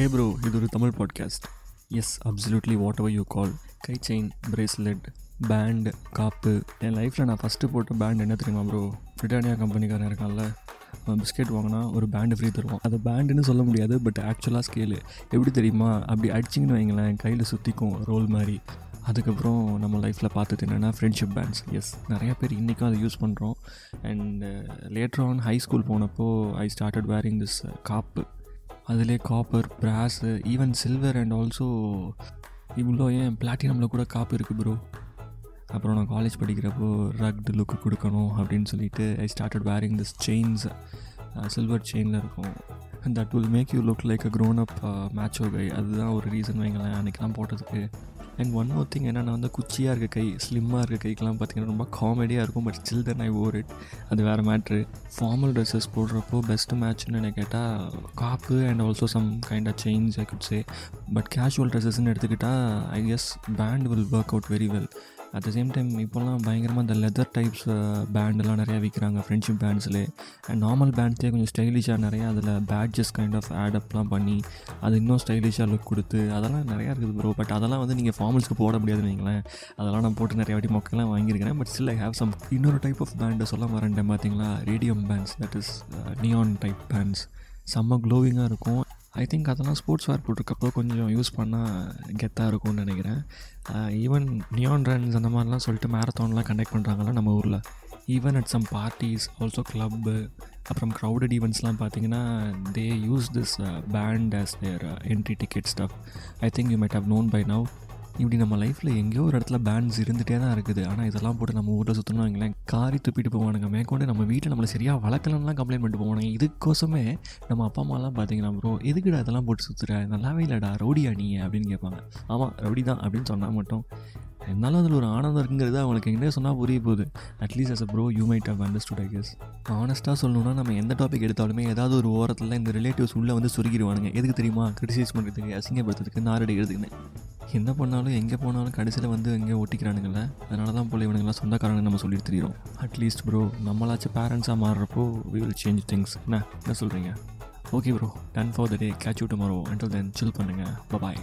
ஹே bro இது ஒரு Tamil podcast yes absolutely whatever you call guy chain bracelet band காப்பு. என் லைஃப்பில் நான் ஃபஸ்ட்டு போட்ட பேண்ட் என்ன தெரியுமா ப்ரோ பிரிட்டானியா கம்பெனிக்காரன் இருக்கான்ல. அவன் பிஸ்கெட் வாங்கினா ஒரு பேண்டு ஃப்ரீ தருவான். அது பேண்டுன்னு சொல்ல முடியாது பட் ஆக்சுவலாக ஸ்கேலு எப்படி தெரியுமா? அப்படி அடிச்சிங்கன்னு வைங்களேன் கையில் சுற்றிக்கும் ரோல் மாதிரி. அதுக்கப்புறம் நம்ம லைஃப்பில் பார்த்தது என்னென்னா ஃப்ரெண்ட்ஷிப் பேண்ட்ஸ் எஸ் நிறையா பேர் இன்றைக்கும் அதை யூஸ் பண்ணுறோம் and later on high school போனப்போ ஐ ஸ்டார்டட் வேரிங் திஸ் காப்பு. அதிலே copper brass even silver and also இவ்வளோ ஏன் பிளாட்டினமில் கூட காப்பு இருக்குது ப்ரோ அப்புறம் நான் காலேஜ் படிக்கிறப்போ ரக்டு லுக்கு கொடுக்கணும் அப்படின்னு சொல்லிட்டு I started wearing this chains silver செயினில் இருக்கும். That will make you look like a grown up macho guy அதுதான் ஒரு ரீசன் வைங்களேன் அன்றைக்கெலாம் போட்டதுக்கு. அண்ட் ஒன் மோர் திங் என்னென்னா வந்து குச்சியாக இருக்க கை ஸ்லிம்மாக இருக்க கைக்கெலாம் பார்த்திங்கன்னா ரொம்ப காமெடியாக இருக்கும். But still then I wore it அது வேறு மேட்ரு ஃபார்மல் ட்ரெஸ்ஸஸ் போடுறப்போ பெஸ்ட்டு மேட்ச்னு என்ன கேட்டால் காப்பு and also some kind of change I could say but casual ட்ரெஸ்ஸஸ்ன்னு எடுத்துக்கிட்டால் I guess band will work out very well at the same time இப்போல்லாம் பயங்கரமாக இந்த லெதர் டைப்ஸ் பேண்டெல்லாம் நிறையா விற்கிறாங்க ஃப்ரெண்ட்ஷிப் பேண்ட்ஸ்லே அண்ட் நார்மல் பேண்ட்ஸே கொஞ்சம் ஸ்டைலிஷாக நிறையா அதில் பேட்ஜஸ் கைண்ட் ஆஃப் ஆடப்லாம் பண்ணி அது இன்னும் ஸ்டைலிஷாக லுக் கொடுத்து அதெல்லாம் நிறையா இருக்குது ப்ரோ பட் அதெல்லாம் வந்து நீங்கள் ஃபார்மல்ஸ்க்கு போட முடியாதுன்னு வைங்களேன். அதெல்லாம் நான் போட்டு நிறைய வாட்டி மொக்கெல்லாம் வாங்கியிருக்கிறேன். But still I have some இன்னொரு டைப் ஆஃப் பேண்டை சொல்ல வரேன் பார்த்தீங்களா? Radium bands that is neon type bands செம்ம க்ளோவிங்காக இருக்கும். ஐ திங்க் அதெல்லாம் ஸ்போர்ட்ஸ் வேர் போட்டிருக்கப்போ கொஞ்சம் யூஸ் பண்ணால் கெத்தாக இருக்கும்னு நினைக்கிறேன். ஈவன் நியான் ரன்ஸ் அந்த மாதிரிலாம் சொல்லிட்டு மேரத்தான்லாம் கண்டக்ட் பண்ணுறாங்களா நம்ம ஊரில். Even at some parties also club அப்புறம் க்ரௌடட் ஈவெண்ட்ஸ்லாம் பார்த்தீங்கன்னா they use this band as their entry ticket stuff I think you might have known by now இப்படி நம்ம லைஃப்பில் எங்கேயோ ஒரு இடத்துல பேண்ட்ஸ் இருந்துகிட்டே தான் இருக்குது. ஆனால் இதெல்லாம் போட்டு நம்ம ஊரில் சுற்றணும் வைங்களேன் காரி துப்பிட்டு போவானுங்க. மேற்கொண்டு நம்ம வீட்டில் நம்மளை சரியாக வளர்க்கலன்னா கம்ப்ளைண்ட் பண்ணிட்டு போவானுங்க. இதுக்கோசமே நம்ம அப்பா அம்மாலாம் பார்த்தீங்கன்னா ப்ரோ எதுக்குடா இதெல்லாம் போட்டு சுற்றுற நல்லாவே இல்லைடா ரவுடியா நீ அப்படின்னு கேட்பாங்க. ஆமாம் ரவுடி தான் அப்படின்னு சொன்னால் மட்டும். இருந்தாலும் அதில் ஒரு ஆனந்தம் இருக்குங்கிறது அவங்களுக்கு எங்கே சொன்னால் புரிய போகுது. At least as a bro you might have understood I guess ஆனஸ்ட்டாக சொல்லணும்னா நம்ம எந்த டாபிக் எடுத்தாலுமே ஏதாவது ஒரு ஓரத்தில் இந்த ரிலேட்டிவ்ஸ் உள்ளே வந்து சுருகிடுவானுங்க எதுக்கு தெரியுமா? கிரிட்டிசைஸ் பண்ணுறதுக்கு அசிங்கப்படுத்துறதுக்கு நாரடிக்கிறதுக்குன்னு. என்ன பண்ணாலும் எங்கே போனாலும் கடைசியில் வந்து எங்கே ஒட்டிக்கிறானுங்கள அதனால தான் போல இவனுங்களாம் சொந்தக்காரங்க நம்ம சொல்லிட்டு தெரியும் அட்லீஸ்ட் ப்ரோ நம்மளாச்சும் பேரண்ட்ஸாக மாறுறப்போ வி வில் சேஞ்ச் திங்ஸ் என்ன? என்ன சொல்கிறீங்க okay bro done for the day catch you tomorrow until then chill பண்ணுங்கள் பாய்